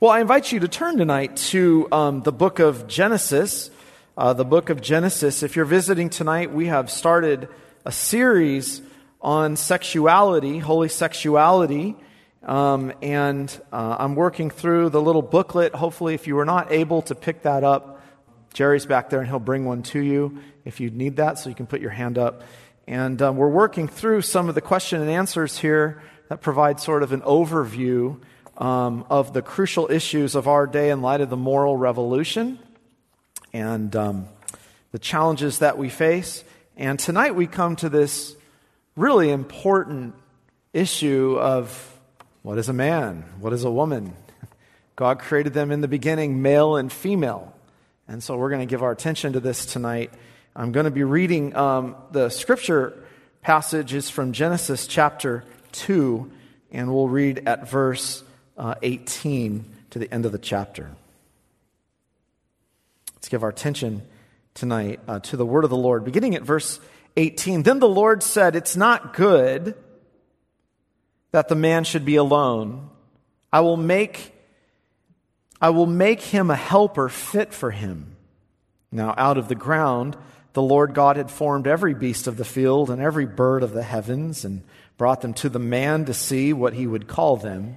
Well, I invite you to turn tonight to um, the book of Genesis. Uh, the book of Genesis. If you're visiting tonight, we have started a series on sexuality, holy sexuality. Um, and uh, I'm working through the little booklet. Hopefully, if you were not able to pick that up, Jerry's back there and he'll bring one to you if you need that, so you can put your hand up. And um, we're working through some of the question and answers here that provide sort of an overview um, of the crucial issues of our day in light of the moral revolution and um, the challenges that we face. And tonight we come to this really important issue of what is a man? What is a woman? God created them in the beginning, male and female. And so we're going to give our attention to this tonight. I'm going to be reading um, the scripture passages from Genesis chapter 2, and we'll read at verse uh, 18 to the end of the chapter. Let's give our attention tonight uh, to the word of the Lord. Beginning at verse 18 Then the Lord said, It's not good that the man should be alone. I will make, I will make him a helper fit for him. Now, out of the ground, the Lord God had formed every beast of the field and every bird of the heavens and brought them to the man to see what he would call them.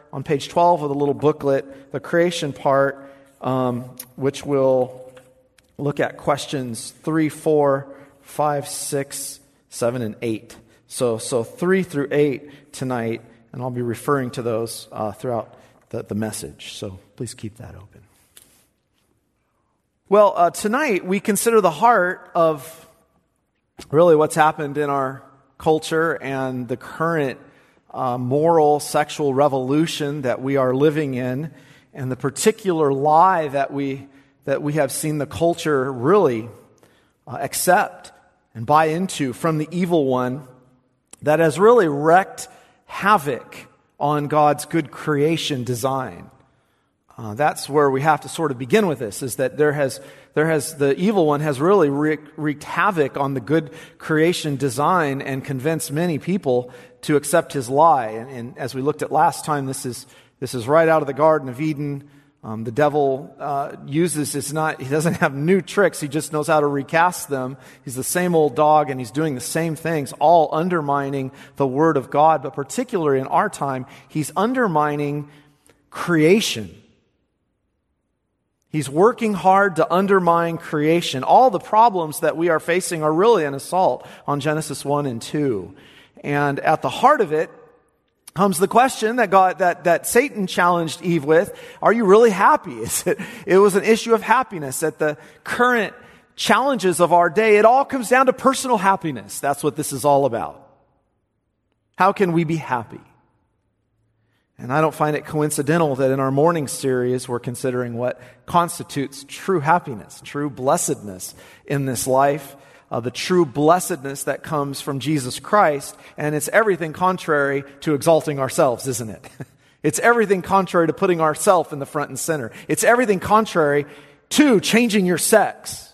on page 12 of the little booklet, the creation part, um, which will look at questions 3, 4, 5, 6, 7, and 8. So, so 3 through 8 tonight, and I'll be referring to those uh, throughout the, the message. So please keep that open. Well, uh, tonight we consider the heart of really what's happened in our culture and the current uh, moral sexual revolution that we are living in and the particular lie that we, that we have seen the culture really uh, accept and buy into from the evil one that has really wreaked havoc on God's good creation design. Uh, that's where we have to sort of begin with this is that there has, there has, the evil one has really wreaked, havoc on the good creation design and convinced many people to accept his lie. And, and as we looked at last time, this is, this is right out of the Garden of Eden. Um, the devil uh, uses, it's not, he doesn't have new tricks, he just knows how to recast them. He's the same old dog and he's doing the same things, all undermining the Word of God. But particularly in our time, he's undermining creation. He's working hard to undermine creation. All the problems that we are facing are really an assault on Genesis 1 and 2. And at the heart of it comes the question that God, that, that Satan challenged Eve with. Are you really happy? Is it, it was an issue of happiness at the current challenges of our day. It all comes down to personal happiness. That's what this is all about. How can we be happy? And I don't find it coincidental that in our morning series, we're considering what constitutes true happiness, true blessedness in this life, uh, the true blessedness that comes from Jesus Christ. And it's everything contrary to exalting ourselves, isn't it? it's everything contrary to putting ourselves in the front and center. It's everything contrary to changing your sex.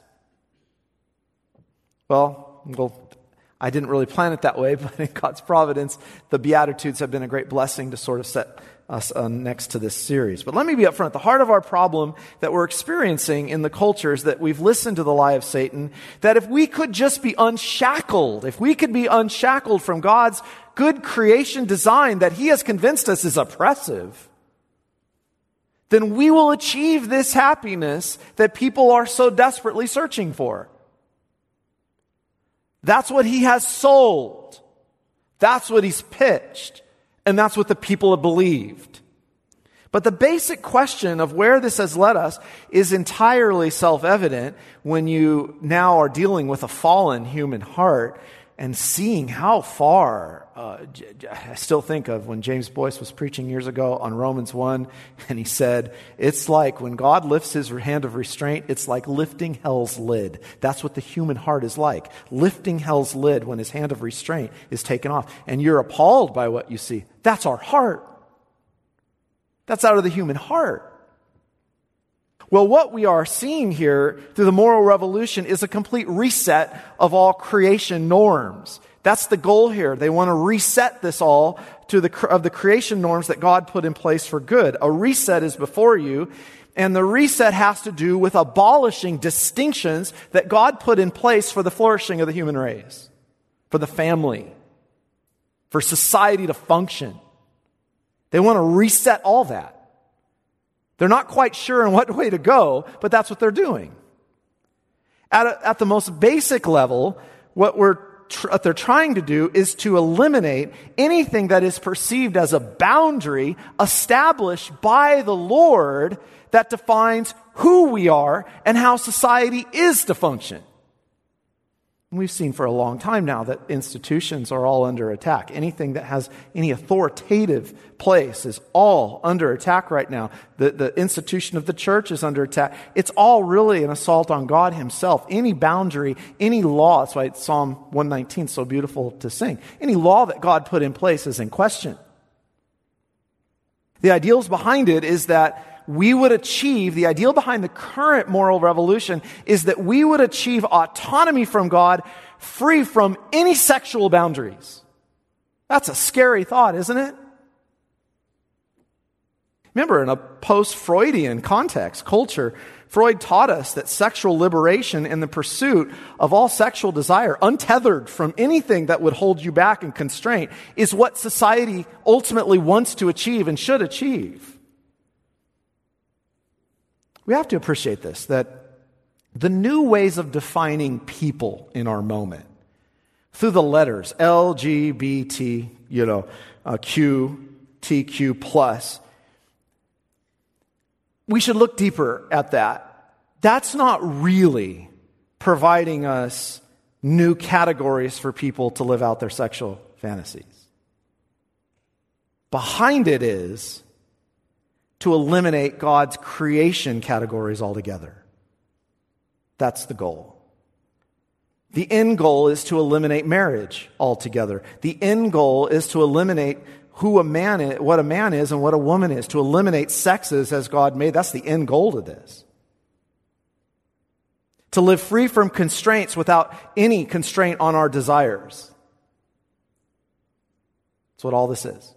Well, well, I didn't really plan it that way, but in God's providence, the Beatitudes have been a great blessing to sort of set us uh, next to this series. But let me be upfront. The heart of our problem that we're experiencing in the culture is that we've listened to the lie of Satan, that if we could just be unshackled, if we could be unshackled from God's good creation design that he has convinced us is oppressive, then we will achieve this happiness that people are so desperately searching for. That's what he has sold. That's what he's pitched. And that's what the people have believed. But the basic question of where this has led us is entirely self evident when you now are dealing with a fallen human heart and seeing how far. Uh, I still think of when James Boice was preaching years ago on Romans 1, and he said, It's like when God lifts his hand of restraint, it's like lifting hell's lid. That's what the human heart is like. Lifting hell's lid when his hand of restraint is taken off. And you're appalled by what you see. That's our heart. That's out of the human heart. Well, what we are seeing here through the moral revolution is a complete reset of all creation norms. That's the goal here. They want to reset this all to the, of the creation norms that God put in place for good. A reset is before you, and the reset has to do with abolishing distinctions that God put in place for the flourishing of the human race, for the family, for society to function. They want to reset all that. They're not quite sure in what way to go, but that's what they're doing. At, a, at the most basic level, what, we're what they're trying to do is to eliminate anything that is perceived as a boundary established by the Lord that defines who we are and how society is to function. We've seen for a long time now that institutions are all under attack. Anything that has any authoritative place is all under attack right now. The, the institution of the church is under attack. It's all really an assault on God Himself. Any boundary, any law, that's why Psalm 119 is so beautiful to sing. Any law that God put in place is in question. The ideals behind it is that we would achieve, the ideal behind the current moral revolution is that we would achieve autonomy from God free from any sexual boundaries. That's a scary thought, isn't it? Remember, in a post Freudian context, culture, Freud taught us that sexual liberation and the pursuit of all sexual desire, untethered from anything that would hold you back and constraint, is what society ultimately wants to achieve and should achieve. We have to appreciate this that the new ways of defining people in our moment through the letters LGBT, you know, uh, Q, TQ plus, we should look deeper at that. That's not really providing us new categories for people to live out their sexual fantasies. Behind it is to eliminate God's creation categories altogether. That's the goal. The end goal is to eliminate marriage altogether. The end goal is to eliminate who a man is, what a man is and what a woman is, to eliminate sexes as God made. That's the end goal to this. To live free from constraints without any constraint on our desires. That's what all this is.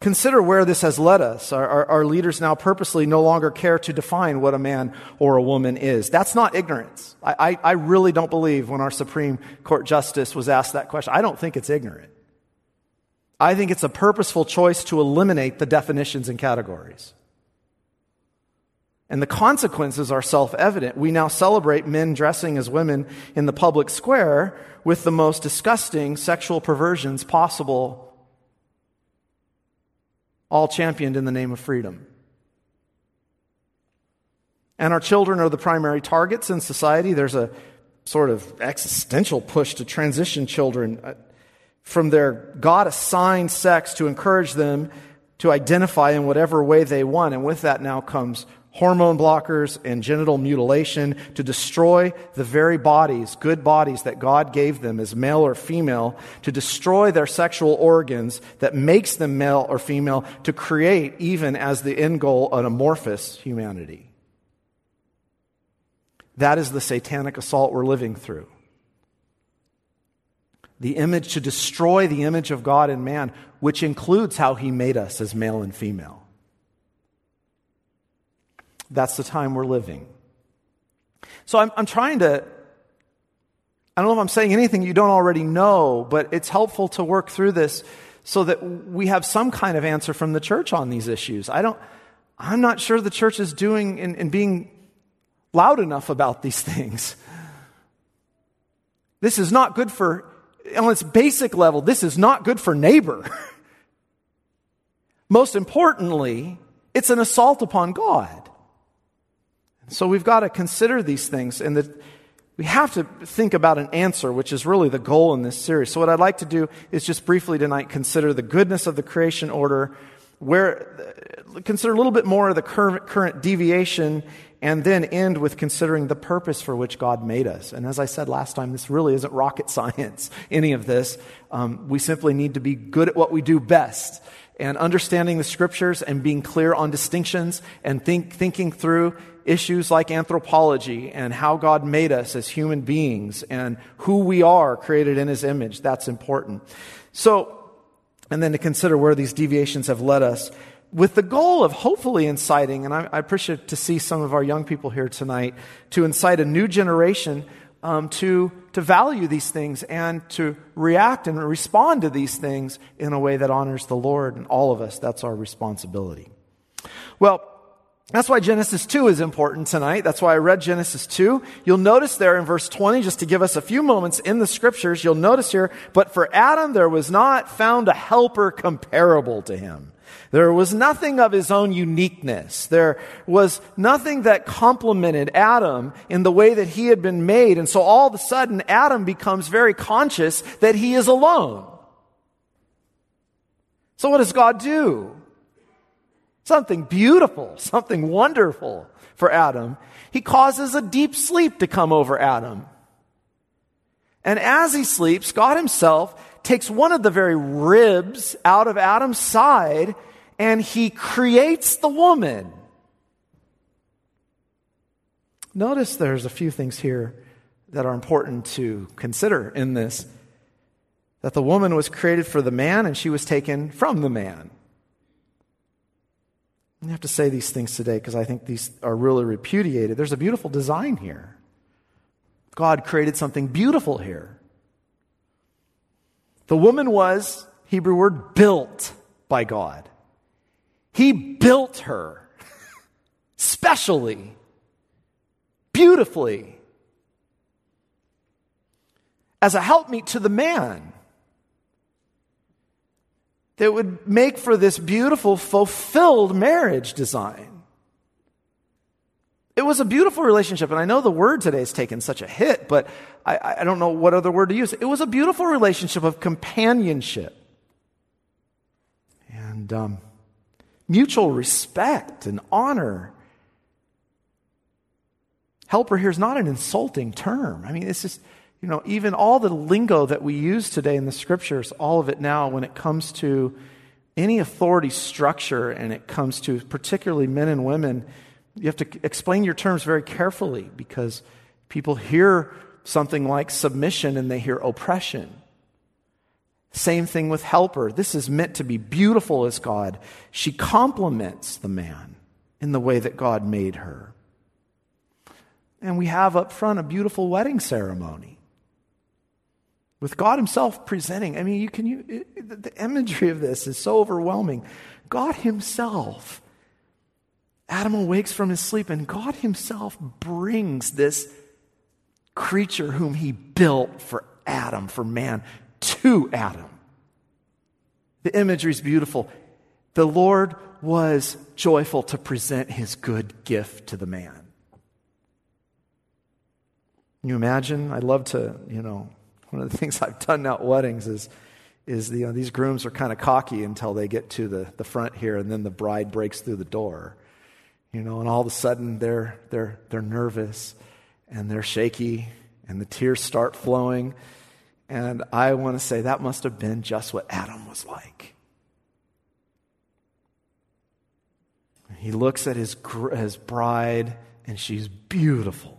Consider where this has led us. Our, our, our, leaders now purposely no longer care to define what a man or a woman is. That's not ignorance. I, I, I really don't believe when our Supreme Court Justice was asked that question. I don't think it's ignorant. I think it's a purposeful choice to eliminate the definitions and categories. And the consequences are self evident. We now celebrate men dressing as women in the public square with the most disgusting sexual perversions possible all championed in the name of freedom. And our children are the primary targets in society. There's a sort of existential push to transition children uh, from their God assigned sex to encourage them to identify in whatever way they want. And with that now comes hormone blockers and genital mutilation to destroy the very bodies, good bodies that God gave them as male or female, to destroy their sexual organs that makes them male or female, to create, even as the end goal, an amorphous humanity. That is the satanic assault we're living through. The image to destroy the image of God in man, which includes how he made us as male and female. That's the time we're living. So I'm, I'm trying to, I don't know if I'm saying anything you don't already know, but it's helpful to work through this so that we have some kind of answer from the church on these issues. I don't, I'm not sure the church is doing and, being loud enough about these things. This is not good for, on its basic level, this is not good for neighbor. Most importantly, it's an assault upon God. So we've got to consider these things and that we have to think about an answer, which is really the goal in this series. So what I'd like to do is just briefly tonight consider the goodness of the creation order, where consider a little bit more of the current, current deviation and then end with considering the purpose for which God made us. And as I said last time, this really isn't rocket science, any of this. Um, we simply need to be good at what we do best and understanding the scriptures and being clear on distinctions and think, thinking through issues like anthropology and how God made us as human beings and who we are created in his image. That's important. So, and then to consider where these deviations have led us with the goal of hopefully inciting, and I, I, appreciate to see some of our young people here tonight, to incite a new generation um, to, to value these things and to react and respond to these things in a way that honors the Lord and all of us. That's our responsibility. Well, that's why Genesis 2 is important tonight. That's why I read Genesis 2. You'll notice there in verse 20, just to give us a few moments in the scriptures, you'll notice here, but for Adam there was not found a helper comparable to him. There was nothing of his own uniqueness. There was nothing that complemented Adam in the way that he had been made. And so all of a sudden, Adam becomes very conscious that he is alone. So what does God do? Something beautiful, something wonderful for Adam. He causes a deep sleep to come over Adam. And as he sleeps, God himself takes one of the very ribs out of Adam's side and he creates the woman. Notice there's a few things here that are important to consider in this that the woman was created for the man and she was taken from the man. I have to say these things today because I think these are really repudiated. There's a beautiful design here. God created something beautiful here. The woman was, Hebrew word, built by God. He built her specially, beautifully, as a helpmeet to the man that would make for this beautiful, fulfilled marriage design. It was a beautiful relationship, and I know the word today has taken such a hit, but I, I don't know what other word to use. It was a beautiful relationship of companionship. And um, mutual respect and honor. Helper here is not an insulting term. I mean, it's just, you know, even all the lingo that we use today in the scriptures, all of it now, when it comes to any authority structure and it comes to particularly men and women, you have to explain your terms very carefully because people hear something like submission and they hear oppression. Same thing with helper. This is meant to be beautiful as God. She complements the man in the way that God made her. And we have up front a beautiful wedding ceremony with God Himself presenting. I mean, you can, you, it, the imagery of this is so overwhelming. God Himself, Adam awakes from his sleep, and God Himself brings this creature whom He built for Adam, for man, to Adam. The imagery is beautiful. The Lord was joyful to present his good gift to the man. Can you imagine? I love to, you know, one of the things I've done at weddings is, is the, you know, these grooms are kind of cocky until they get to the, the front here, and then the bride breaks through the door. You know, and all of a sudden they're, they're, they're nervous and they're shaky, and the tears start flowing and I want to say that must have been just what Adam was like. He looks at his, his bride, and she's beautiful.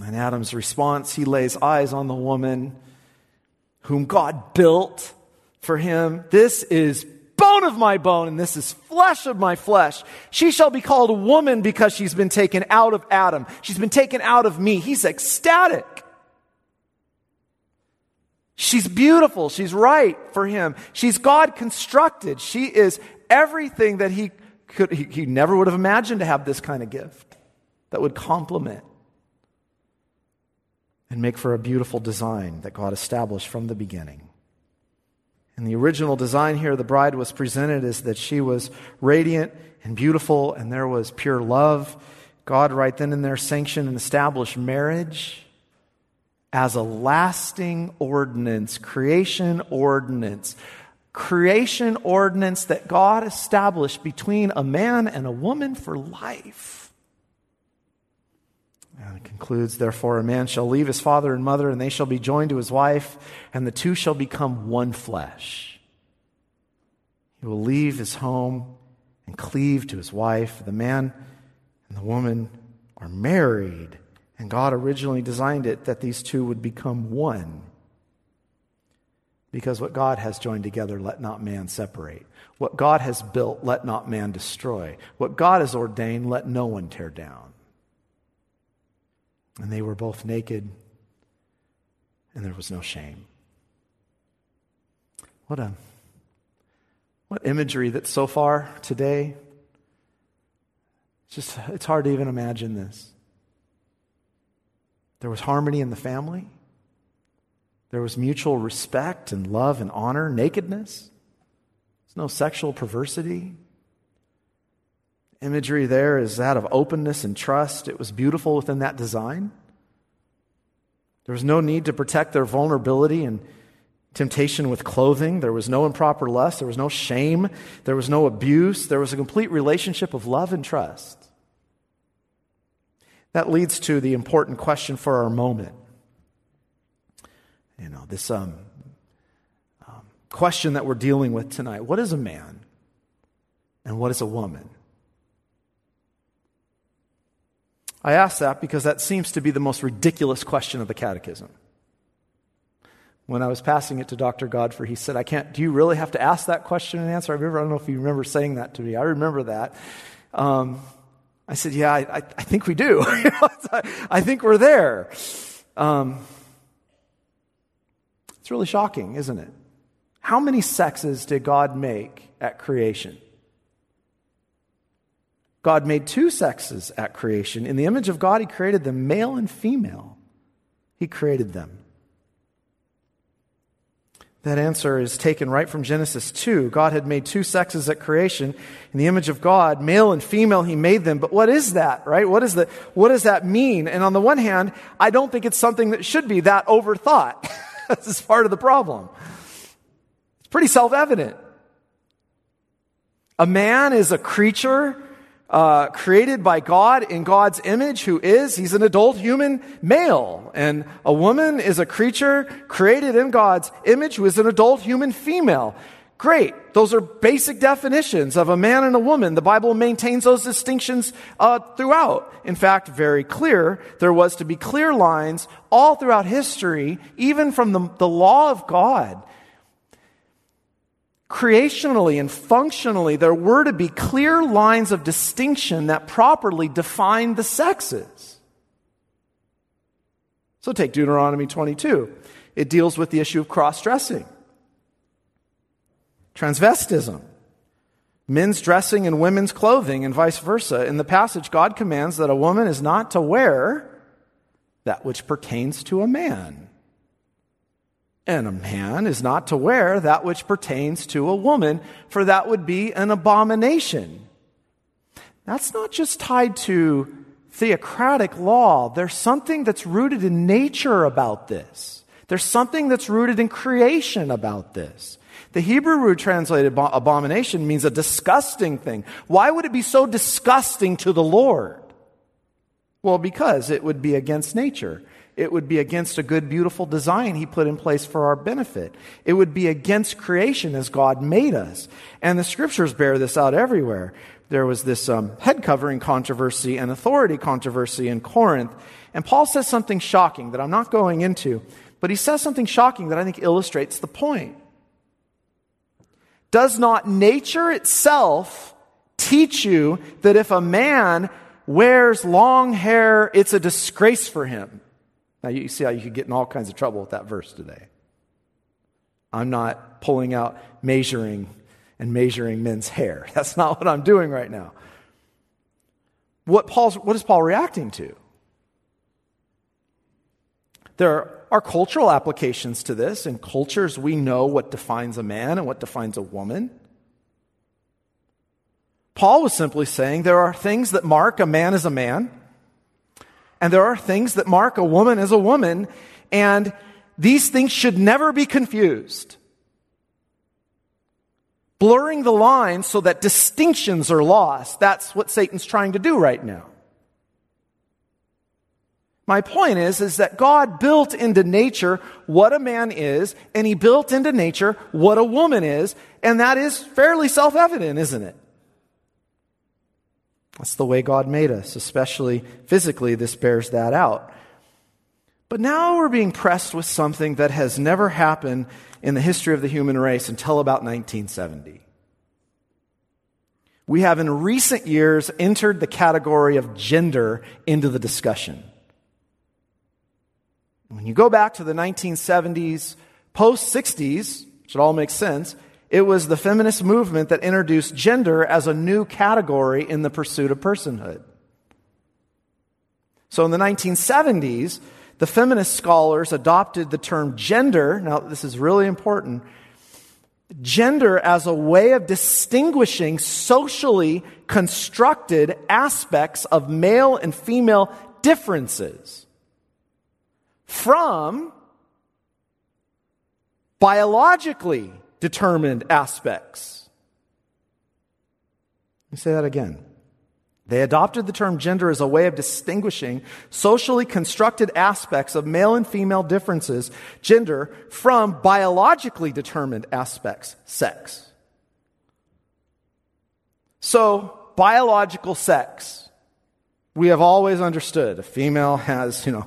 And Adam's response, he lays eyes on the woman whom God built for him. This is bone of my bone, and this is flesh of my flesh. She shall be called a woman because she's been taken out of Adam. She's been taken out of me. He's ecstatic. She's beautiful. She's right for him. She's God constructed. She is everything that he could, he, he never would have imagined to have this kind of gift that would complement and make for a beautiful design that God established from the beginning. In the original design here, the bride was presented as that she was radiant and beautiful, and there was pure love. God, right then and there, sanctioned and established marriage as a lasting ordinance, creation ordinance. Creation ordinance that God established between a man and a woman for life. Concludes, therefore, a man shall leave his father and mother, and they shall be joined to his wife, and the two shall become one flesh. He will leave his home and cleave to his wife. The man and the woman are married, and God originally designed it that these two would become one. Because what God has joined together, let not man separate. What God has built, let not man destroy. What God has ordained, let no one tear down. And they were both naked, and there was no shame. What a what imagery that so far today it's just it's hard to even imagine this. There was harmony in the family. There was mutual respect and love and honor, nakedness. There's no sexual perversity. Imagery there is that of openness and trust. It was beautiful within that design. There was no need to protect their vulnerability and temptation with clothing. There was no improper lust. There was no shame. There was no abuse. There was a complete relationship of love and trust. That leads to the important question for our moment. You know, this um, um, question that we're dealing with tonight what is a man and what is a woman? I ask that because that seems to be the most ridiculous question of the catechism. When I was passing it to Dr. Godfrey, he said, I can't, do you really have to ask that question and answer? I remember, I don't know if you remember saying that to me. I remember that. Um, I said, Yeah, I, I think we do. I think we're there. Um, it's really shocking, isn't it? How many sexes did God make at creation? God made two sexes at creation. In the image of God, He created them male and female. He created them. That answer is taken right from Genesis 2. God had made two sexes at creation. In the image of God, male and female, He made them. But what is that, right? What, is the, what does that mean? And on the one hand, I don't think it's something that should be that overthought. this is part of the problem. It's pretty self evident. A man is a creature uh, created by God in God's image, who is, he's an adult human male. And a woman is a creature created in God's image, who is an adult human female. Great. Those are basic definitions of a man and a woman. The Bible maintains those distinctions uh, throughout. In fact, very clear. There was to be clear lines all throughout history, even from the, the law of God creationally and functionally, there were to be clear lines of distinction that properly defined the sexes. So take Deuteronomy 22. It deals with the issue of cross dressing, transvestism, men's dressing in women's clothing, and vice versa. In the passage, God commands that a woman is not to wear that which pertains to a man. And a man is not to wear that which pertains to a woman, for that would be an abomination. That's not just tied to theocratic law. There's something that's rooted in nature about this. There's something that's rooted in creation about this. The Hebrew root translated abomination means a disgusting thing. Why would it be so disgusting to the Lord? Well, because it would be against nature. It would be against a good, beautiful design he put in place for our benefit. It would be against creation as God made us. And the scriptures bear this out everywhere. There was this um, head covering controversy and authority controversy in Corinth. And Paul says something shocking that I'm not going into, but he says something shocking that I think illustrates the point. Does not nature itself teach you that if a man wears long hair, it's a disgrace for him? Now, you see how you could get in all kinds of trouble with that verse today. I'm not pulling out measuring and measuring men's hair. That's not what I'm doing right now. What, Paul's, what is Paul reacting to? There are cultural applications to this. In cultures, we know what defines a man and what defines a woman. Paul was simply saying there are things that mark a man as a man, and there are things that mark a woman as a woman, and these things should never be confused. Blurring the lines so that distinctions are lost. That's what Satan's trying to do right now. My point is, is that God built into nature what a man is, and he built into nature what a woman is, and that is fairly self-evident, isn't it? That's the way God made us, especially physically, this bears that out. But now we're being pressed with something that has never happened in the history of the human race until about 1970. We have in recent years entered the category of gender into the discussion. When you go back to the 1970s, post 60s, which it all makes sense, it was the feminist movement that introduced gender as a new category in the pursuit of personhood. So in the 1970s, the feminist scholars adopted the term gender. Now, this is really important. Gender as a way of distinguishing socially constructed aspects of male and female differences from biologically determined aspects. Let me say that again. They adopted the term gender as a way of distinguishing socially constructed aspects of male and female differences, gender, from biologically determined aspects, sex. So, biological sex. We have always understood a female has, you know,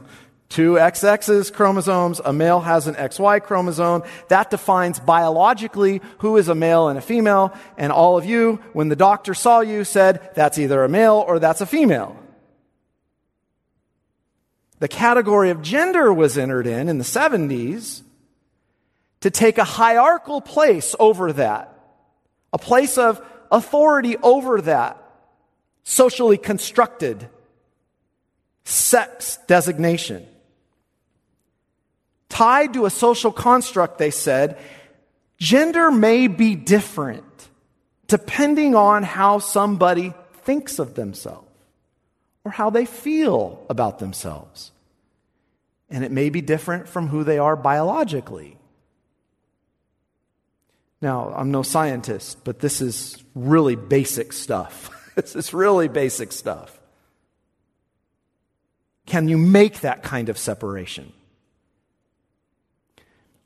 two XX's chromosomes, a male has an XY chromosome. That defines biologically who is a male and a female. And all of you, when the doctor saw you, said that's either a male or that's a female. The category of gender was entered in in the 70s to take a hierarchical place over that, a place of authority over that, socially constructed sex designation tied to a social construct, they said, gender may be different depending on how somebody thinks of themselves or how they feel about themselves. And it may be different from who they are biologically. Now, I'm no scientist, but this is really basic stuff. this is really basic stuff. Can you make that kind of separation?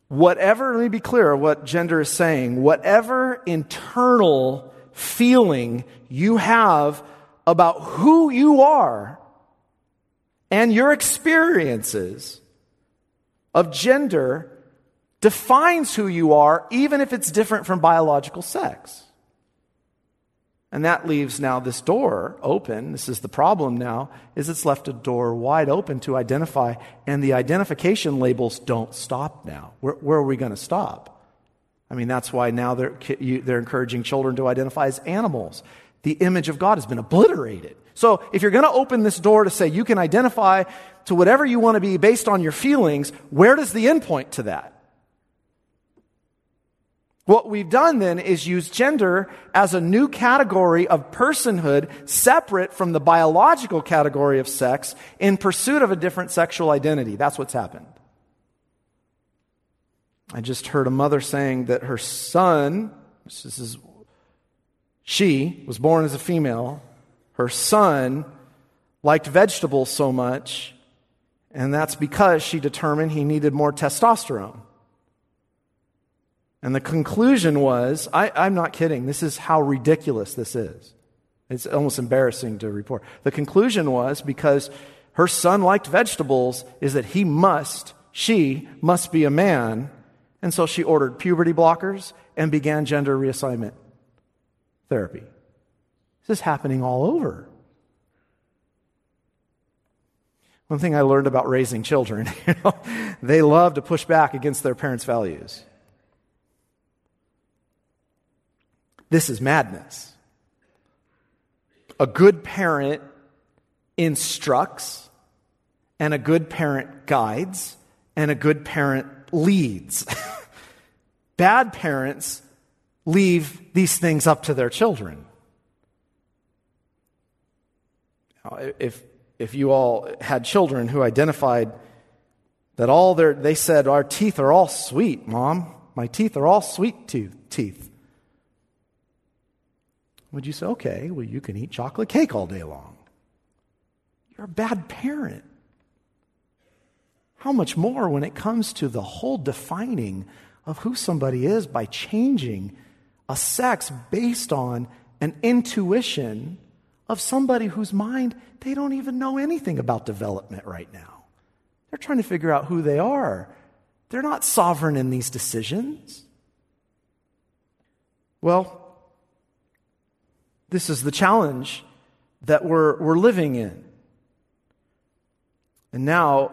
Whatever, let me be clear what gender is saying, whatever internal feeling you have about who you are and your experiences of gender defines who you are, even if it's different from biological sex. And that leaves now this door open. This is the problem now, is it's left a door wide open to identify, and the identification labels don't stop now. Where, where are we going to stop? I mean, that's why now they're, they're encouraging children to identify as animals. The image of God has been obliterated. So if you're going to open this door to say you can identify to whatever you want to be based on your feelings, where does the end point to that? What we've done then is use gender as a new category of personhood separate from the biological category of sex in pursuit of a different sexual identity. That's what's happened. I just heard a mother saying that her son, this is, she was born as a female, her son liked vegetables so much, and that's because she determined he needed more testosterone. And the conclusion was I, I'm not kidding, this is how ridiculous this is. It's almost embarrassing to report. The conclusion was because her son liked vegetables, is that he must, she must be a man. And so she ordered puberty blockers and began gender reassignment therapy. This is happening all over. One thing I learned about raising children, you know, they love to push back against their parents' values. This is madness. A good parent instructs, and a good parent guides, and a good parent leads. Bad parents leave these things up to their children. If, if you all had children who identified that all their, they said, Our teeth are all sweet, mom. My teeth are all sweet teeth. Would you say, Okay, well, you can eat chocolate cake all day long? You're a bad parent. How much more when it comes to the whole defining of who somebody is by changing a sex based on an intuition of somebody whose mind they don't even know anything about development right now. They're trying to figure out who they are. They're not sovereign in these decisions. Well, this is the challenge that we're, we're living in. And now,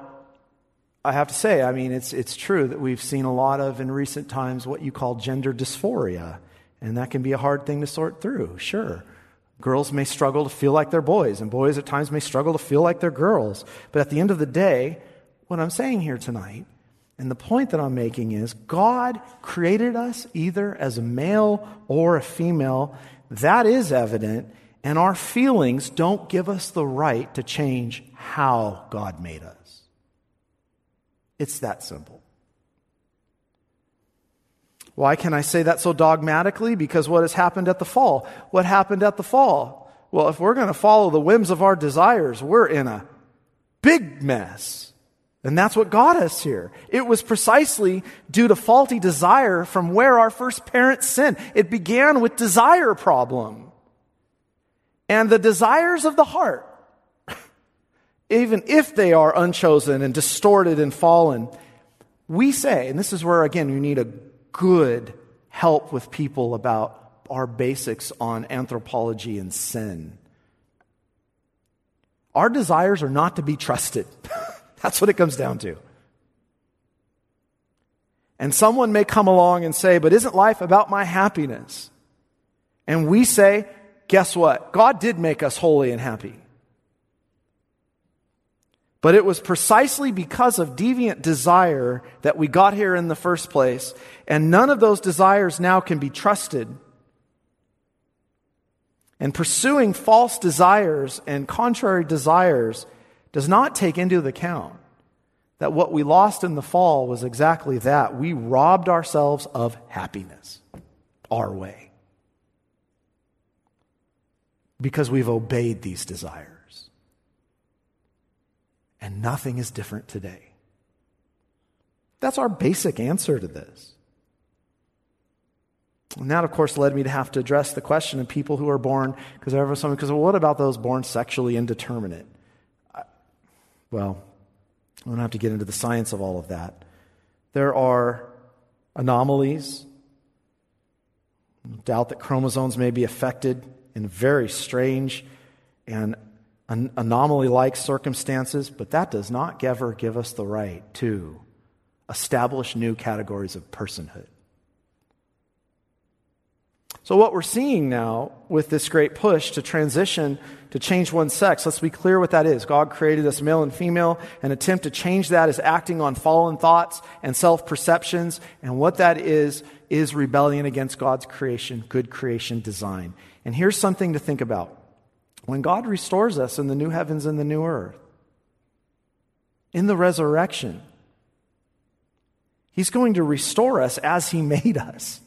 I have to say, I mean, it's, it's true that we've seen a lot of, in recent times, what you call gender dysphoria. And that can be a hard thing to sort through, sure. Girls may struggle to feel like they're boys, and boys at times may struggle to feel like they're girls. But at the end of the day, what I'm saying here tonight, and the point that I'm making is God created us either as a male or a female. That is evident, and our feelings don't give us the right to change how God made us. It's that simple. Why can I say that so dogmatically? Because what has happened at the fall? What happened at the fall? Well, if we're going to follow the whims of our desires, we're in a big mess. And that's what got us here. It was precisely due to faulty desire from where our first parents sinned. It began with desire problem. And the desires of the heart even if they are unchosen and distorted and fallen, we say, and this is where, again, you need a good help with people about our basics on anthropology and sin. Our desires are not to be trusted. That's what it comes down to. And someone may come along and say, but isn't life about my happiness? And we say, guess what? God did make us holy and happy. But it was precisely because of deviant desire that we got here in the first place, and none of those desires now can be trusted. And pursuing false desires and contrary desires does not take into account that what we lost in the fall was exactly that. We robbed ourselves of happiness our way because we've obeyed these desires. And nothing is different today. That's our basic answer to this. And that, of course, led me to have to address the question of people who are born, because there was someone, because well, what about those born sexually indeterminate? Well, I don't have to get into the science of all of that. There are anomalies. Doubt that chromosomes may be affected in very strange and an anomaly like circumstances, but that does not ever give us the right to establish new categories of personhood. So, what we're seeing now with this great push to transition to change one's sex, let's be clear what that is. God created us male and female. An attempt to change that is acting on fallen thoughts and self perceptions. And what that is, is rebellion against God's creation, good creation design. And here's something to think about when God restores us in the new heavens and the new earth, in the resurrection, He's going to restore us as He made us,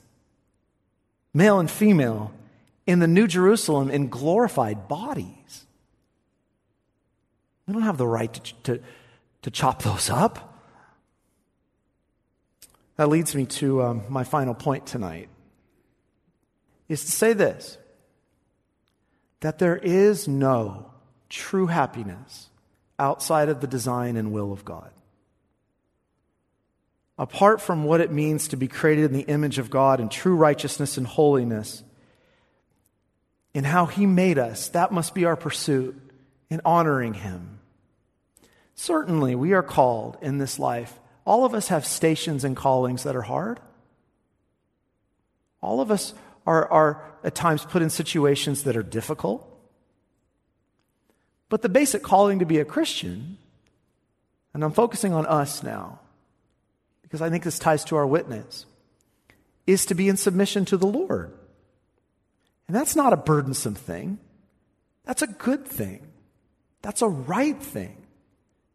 male and female, in the New Jerusalem in glorified bodies. We don't have the right to, to, to chop those up. That leads me to um, my final point tonight is to say this that there is no true happiness outside of the design and will of God. Apart from what it means to be created in the image of God in true righteousness and holiness, in how He made us, that must be our pursuit in honoring Him. Certainly, we are called in this life. All of us have stations and callings that are hard. All of us are, are at times put in situations that are difficult. But the basic calling to be a Christian, and I'm focusing on us now, because I think this ties to our witness, is to be in submission to the Lord. And that's not a burdensome thing. That's a good thing. That's a right thing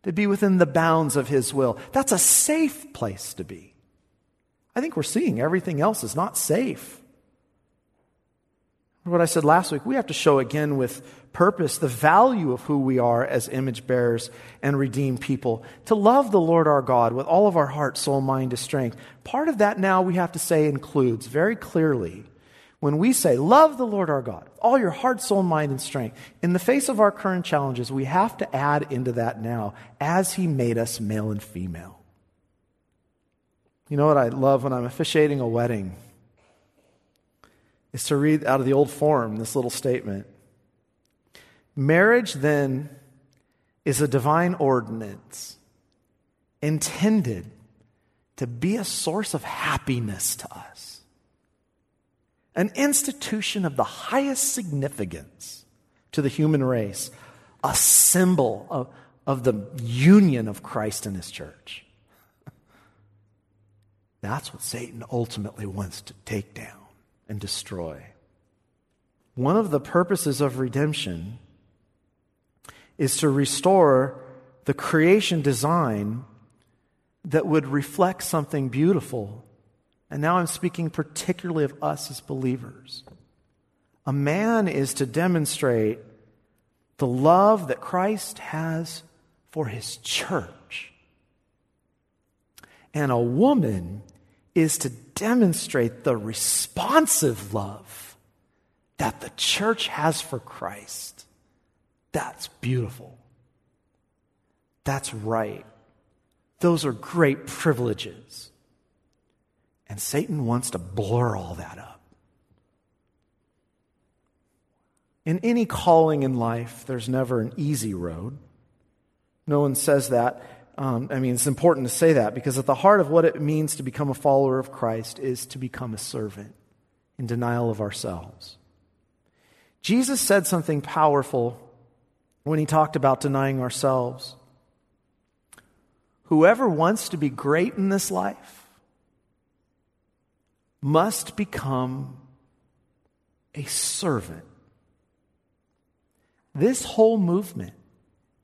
to be within the bounds of His will. That's a safe place to be. I think we're seeing everything else is not safe. What I said last week, we have to show again with purpose the value of who we are as image bearers and redeemed people. To love the Lord our God with all of our heart, soul, mind, and strength. Part of that now we have to say includes very clearly when we say, Love the Lord our God, all your heart, soul, mind, and strength, in the face of our current challenges, we have to add into that now, as He made us male and female. You know what I love when I'm officiating a wedding? Is to read out of the old form this little statement. Marriage, then, is a divine ordinance intended to be a source of happiness to us an institution of the highest significance to the human race, a symbol of, of the union of Christ and his church. That's what Satan ultimately wants to take down and destroy. One of the purposes of redemption is to restore the creation design that would reflect something beautiful and now I'm speaking particularly of us as believers. A man is to demonstrate the love that Christ has for his church. And a woman is to demonstrate the responsive love that the church has for Christ. That's beautiful. That's right. Those are great privileges. And Satan wants to blur all that up. In any calling in life, there's never an easy road. No one says that. Um, I mean, it's important to say that because at the heart of what it means to become a follower of Christ is to become a servant in denial of ourselves. Jesus said something powerful when he talked about denying ourselves. Whoever wants to be great in this life must become a servant. This whole movement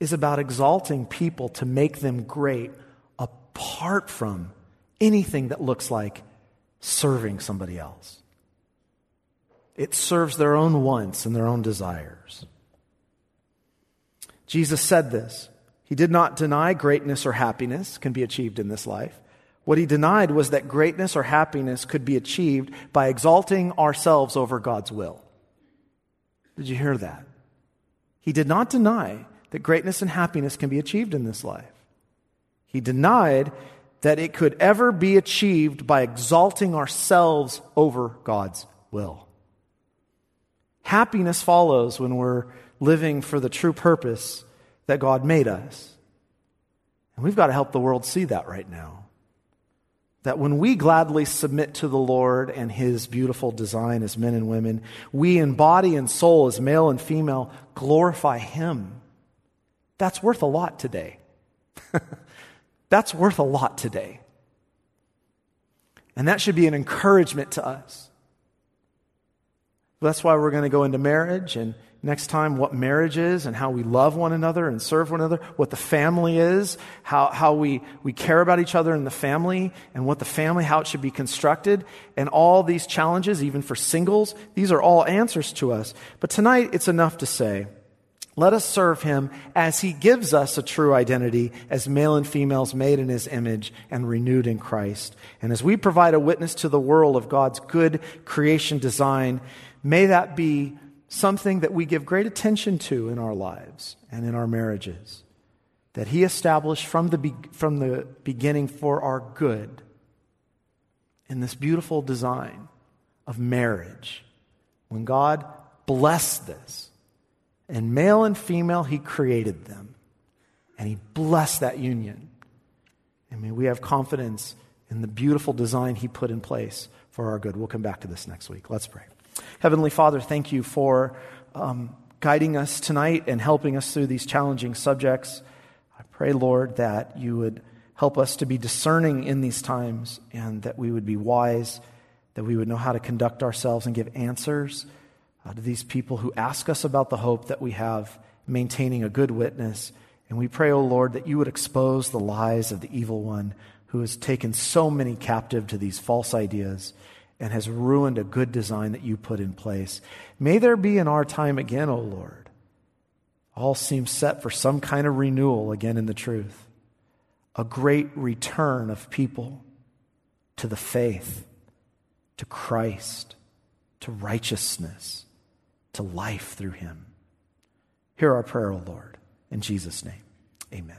is about exalting people to make them great apart from anything that looks like serving somebody else. It serves their own wants and their own desires. Jesus said this. He did not deny greatness or happiness can be achieved in this life. What he denied was that greatness or happiness could be achieved by exalting ourselves over God's will. Did you hear that? He did not deny that greatness and happiness can be achieved in this life. He denied that it could ever be achieved by exalting ourselves over God's will. Happiness follows when we're living for the true purpose that God made us. And we've got to help the world see that right now. That when we gladly submit to the Lord and His beautiful design as men and women, we in body and soul, as male and female, glorify Him. That's worth a lot today. That's worth a lot today. And that should be an encouragement to us. That's why we're going to go into marriage and next time what marriage is and how we love one another and serve one another, what the family is, how, how we, we care about each other in the family, and what the family, how it should be constructed, and all these challenges, even for singles, these are all answers to us. But tonight, it's enough to say, let us serve him as he gives us a true identity as male and females made in his image and renewed in Christ. And as we provide a witness to the world of God's good creation design, may that be something that we give great attention to in our lives and in our marriages that He established from the, be- from the beginning for our good in this beautiful design of marriage. When God blessed this, and male and female, He created them, and He blessed that union. I mean, we have confidence in the beautiful design He put in place for our good. We'll come back to this next week. Let's pray. Heavenly Father, thank you for um, guiding us tonight and helping us through these challenging subjects. I pray, Lord, that you would help us to be discerning in these times and that we would be wise, that we would know how to conduct ourselves and give answers uh, to these people who ask us about the hope that we have, maintaining a good witness. And we pray, O oh Lord, that you would expose the lies of the evil one who has taken so many captive to these false ideas and has ruined a good design that you put in place. May there be in our time again, O oh Lord. All seems set for some kind of renewal again in the truth. A great return of people to the faith, to Christ, to righteousness to life through him. Hear our prayer, O Lord. In Jesus' name, amen.